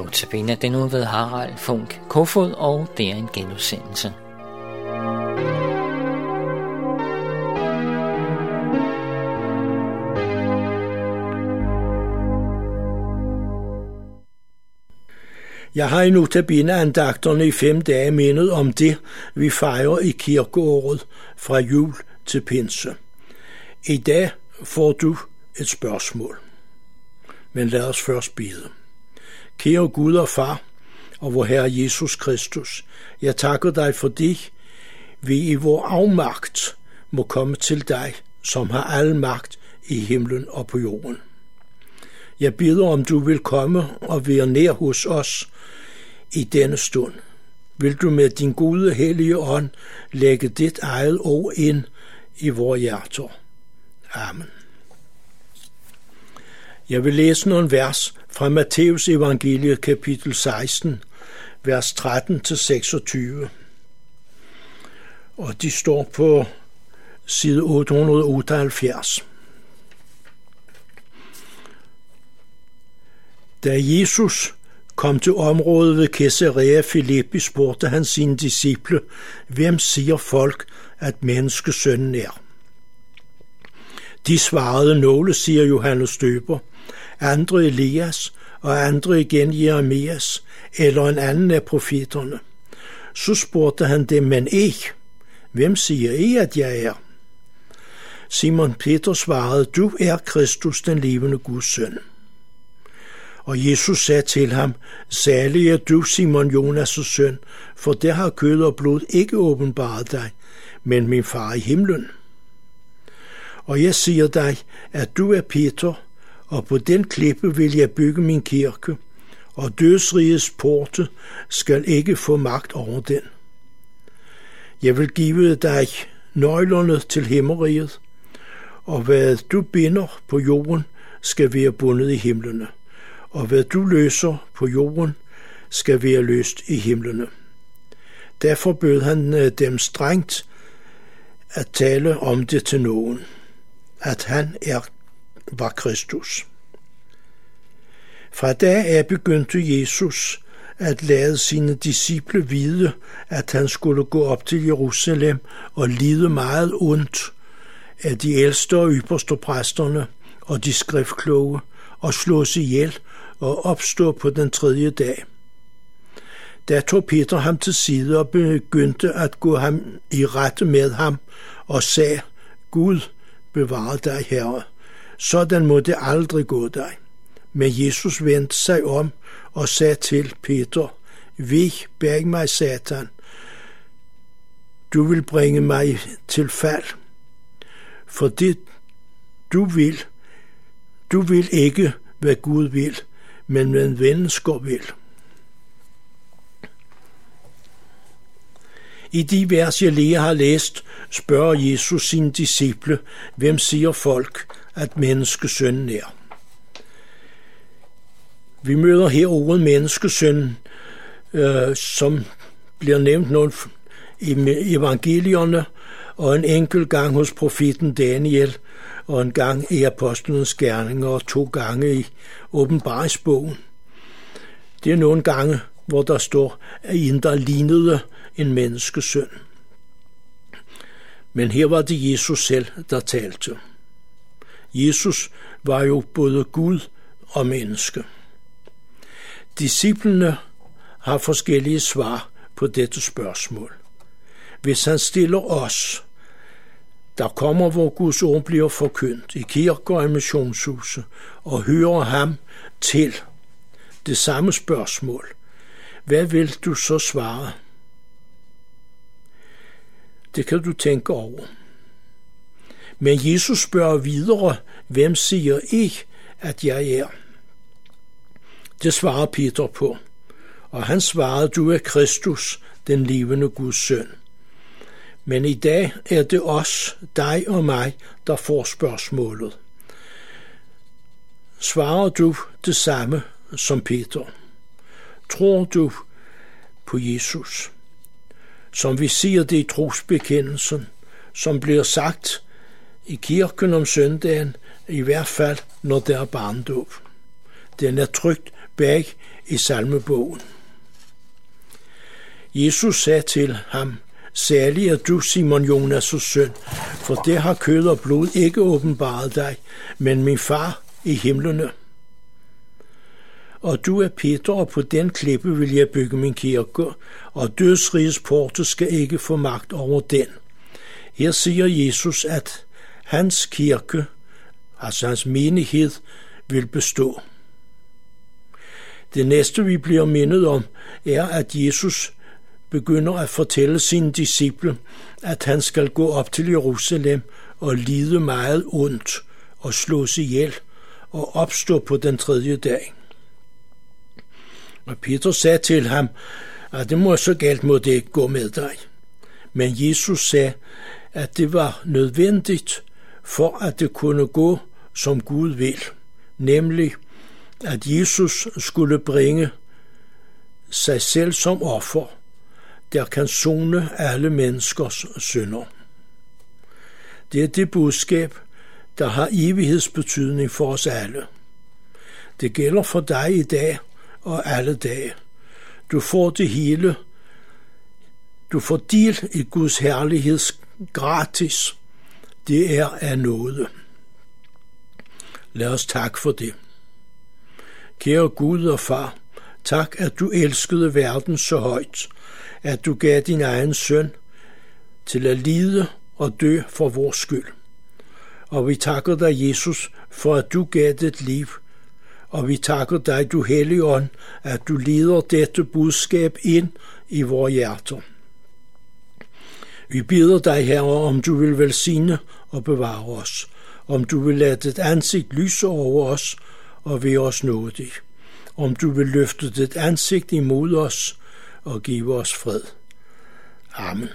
Notabene den nu ved Harald Funk Kofod, og det er en genudsendelse. Jeg har i notabene andagterne i fem dage mindet om det, vi fejrer i kirkeåret fra jul til pinse. I dag får du et spørgsmål. Men lad os først bede. Kære Gud og Far, og vor Herre Jesus Kristus, jeg takker dig, for dig, vi i vor afmagt må komme til dig, som har al magt i himlen og på jorden. Jeg beder om du vil komme og være nær hos os i denne stund. Vil du med din gode hellige ånd lægge dit eget ord ind i vores hjerter. Amen. Jeg vil læse nogle vers fra Matteus evangeliet kapitel 16, vers 13-26. Og de står på side 878. Da Jesus kom til området ved Caesarea Philippi, spurgte han sine disciple, hvem siger folk, at menneskesønnen er? De svarede, nogle siger Johannes Døber, andre Elias, og andre igen Jeremias, eller en anden af profeterne. Så spurgte han dem, men ikke, hvem siger I, at jeg er? Simon Peter svarede, du er Kristus, den levende Guds søn. Og Jesus sagde til ham, Særlig er du, Simon Jonas' søn, for det har kød og blod ikke åbenbaret dig, men min far i himlen. Og jeg siger dig, at du er Peter, og på den klippe vil jeg bygge min kirke, og dødsrigets porte skal ikke få magt over den. Jeg vil give dig nøglerne til himmeriget, og hvad du binder på jorden, skal være bundet i himlene og hvad du løser på jorden, skal være løst i himlene. Derfor bød han øh, dem strengt at tale om det til nogen, at han er, var Kristus. Fra da af begyndte Jesus at lade sine disciple vide, at han skulle gå op til Jerusalem og lide meget ondt af de ældste og ypperste præsterne og de skriftkloge og slås ihjel og opstå på den tredje dag. Da tog Peter ham til side og begyndte at gå ham i rette med ham og sagde, Gud, bevare dig, Herre. Sådan må det aldrig gå dig. Men Jesus vendte sig om og sagde til Peter, Vig bæg mig, Satan. Du vil bringe mig til fald, for det du vil, du vil ikke, hvad Gud vil, men med mennesker vil. I de vers, jeg lige har læst, spørger Jesus sine disciple, hvem siger folk, at menneskesønnen er. Vi møder her ordet menneskesøn, øh, som bliver nævnt nogle i evangelierne, og en enkelt gang hos profeten Daniel, og en gang i Apostlenes Gerninger og to gange i åbenbaringsbogen. Det er nogle gange, hvor der står, at en, der lignede en menneskesøn. Men her var det Jesus selv, der talte. Jesus var jo både Gud og menneske. Disciplene har forskellige svar på dette spørgsmål. Hvis han stiller os der kommer, hvor Guds ord bliver forkyndt i kirker og missionshuse, og hører ham til det samme spørgsmål. Hvad vil du så svare? Det kan du tænke over. Men Jesus spørger videre, hvem siger I, at jeg er? Det svarer Peter på, og han svarede, du er Kristus, den levende Guds søn. Men i dag er det os, dig og mig, der får spørgsmålet. Svarer du det samme som Peter? Tror du på Jesus? Som vi siger det i trosbekendelsen, som bliver sagt i kirken om søndagen, i hvert fald når der er barndåb. Den er trygt bag i salmebogen. Jesus sagde til ham, Særlig er du, Simon Jonas' søn, for det har kød og blod ikke åbenbaret dig, men min far i himlene. Og du er Peter, og på den klippe vil jeg bygge min kirke, og dødsrigets porte skal ikke få magt over den. Her siger Jesus, at hans kirke, altså hans menighed, vil bestå. Det næste, vi bliver mindet om, er, at Jesus begynder at fortælle sine disciple, at han skal gå op til Jerusalem og lide meget ondt og slås ihjel og opstå på den tredje dag. Og Peter sagde til ham, at det må så galt må det ikke gå med dig. Men Jesus sagde, at det var nødvendigt for at det kunne gå, som Gud vil, nemlig at Jesus skulle bringe sig selv som offer, der kan zone alle menneskers synder. Det er det budskab, der har evighedsbetydning for os alle. Det gælder for dig i dag og alle dage. Du får det hele. Du får del i Guds herlighed gratis. Det er af noget. Lad os tak for det. Kære Gud og Far, tak at du elskede verden så højt, at du gav din egen søn til at lide og dø for vores skyld. Og vi takker dig, Jesus, for at du gav dit liv. Og vi takker dig, du Helligånd, at du leder dette budskab ind i vores hjerter. Vi beder dig, Herre, om du vil velsigne og bevare os, om du vil lade dit ansigt lyse over os og ved os nådig, om du vil løfte dit ansigt imod os og give os fred. Amen.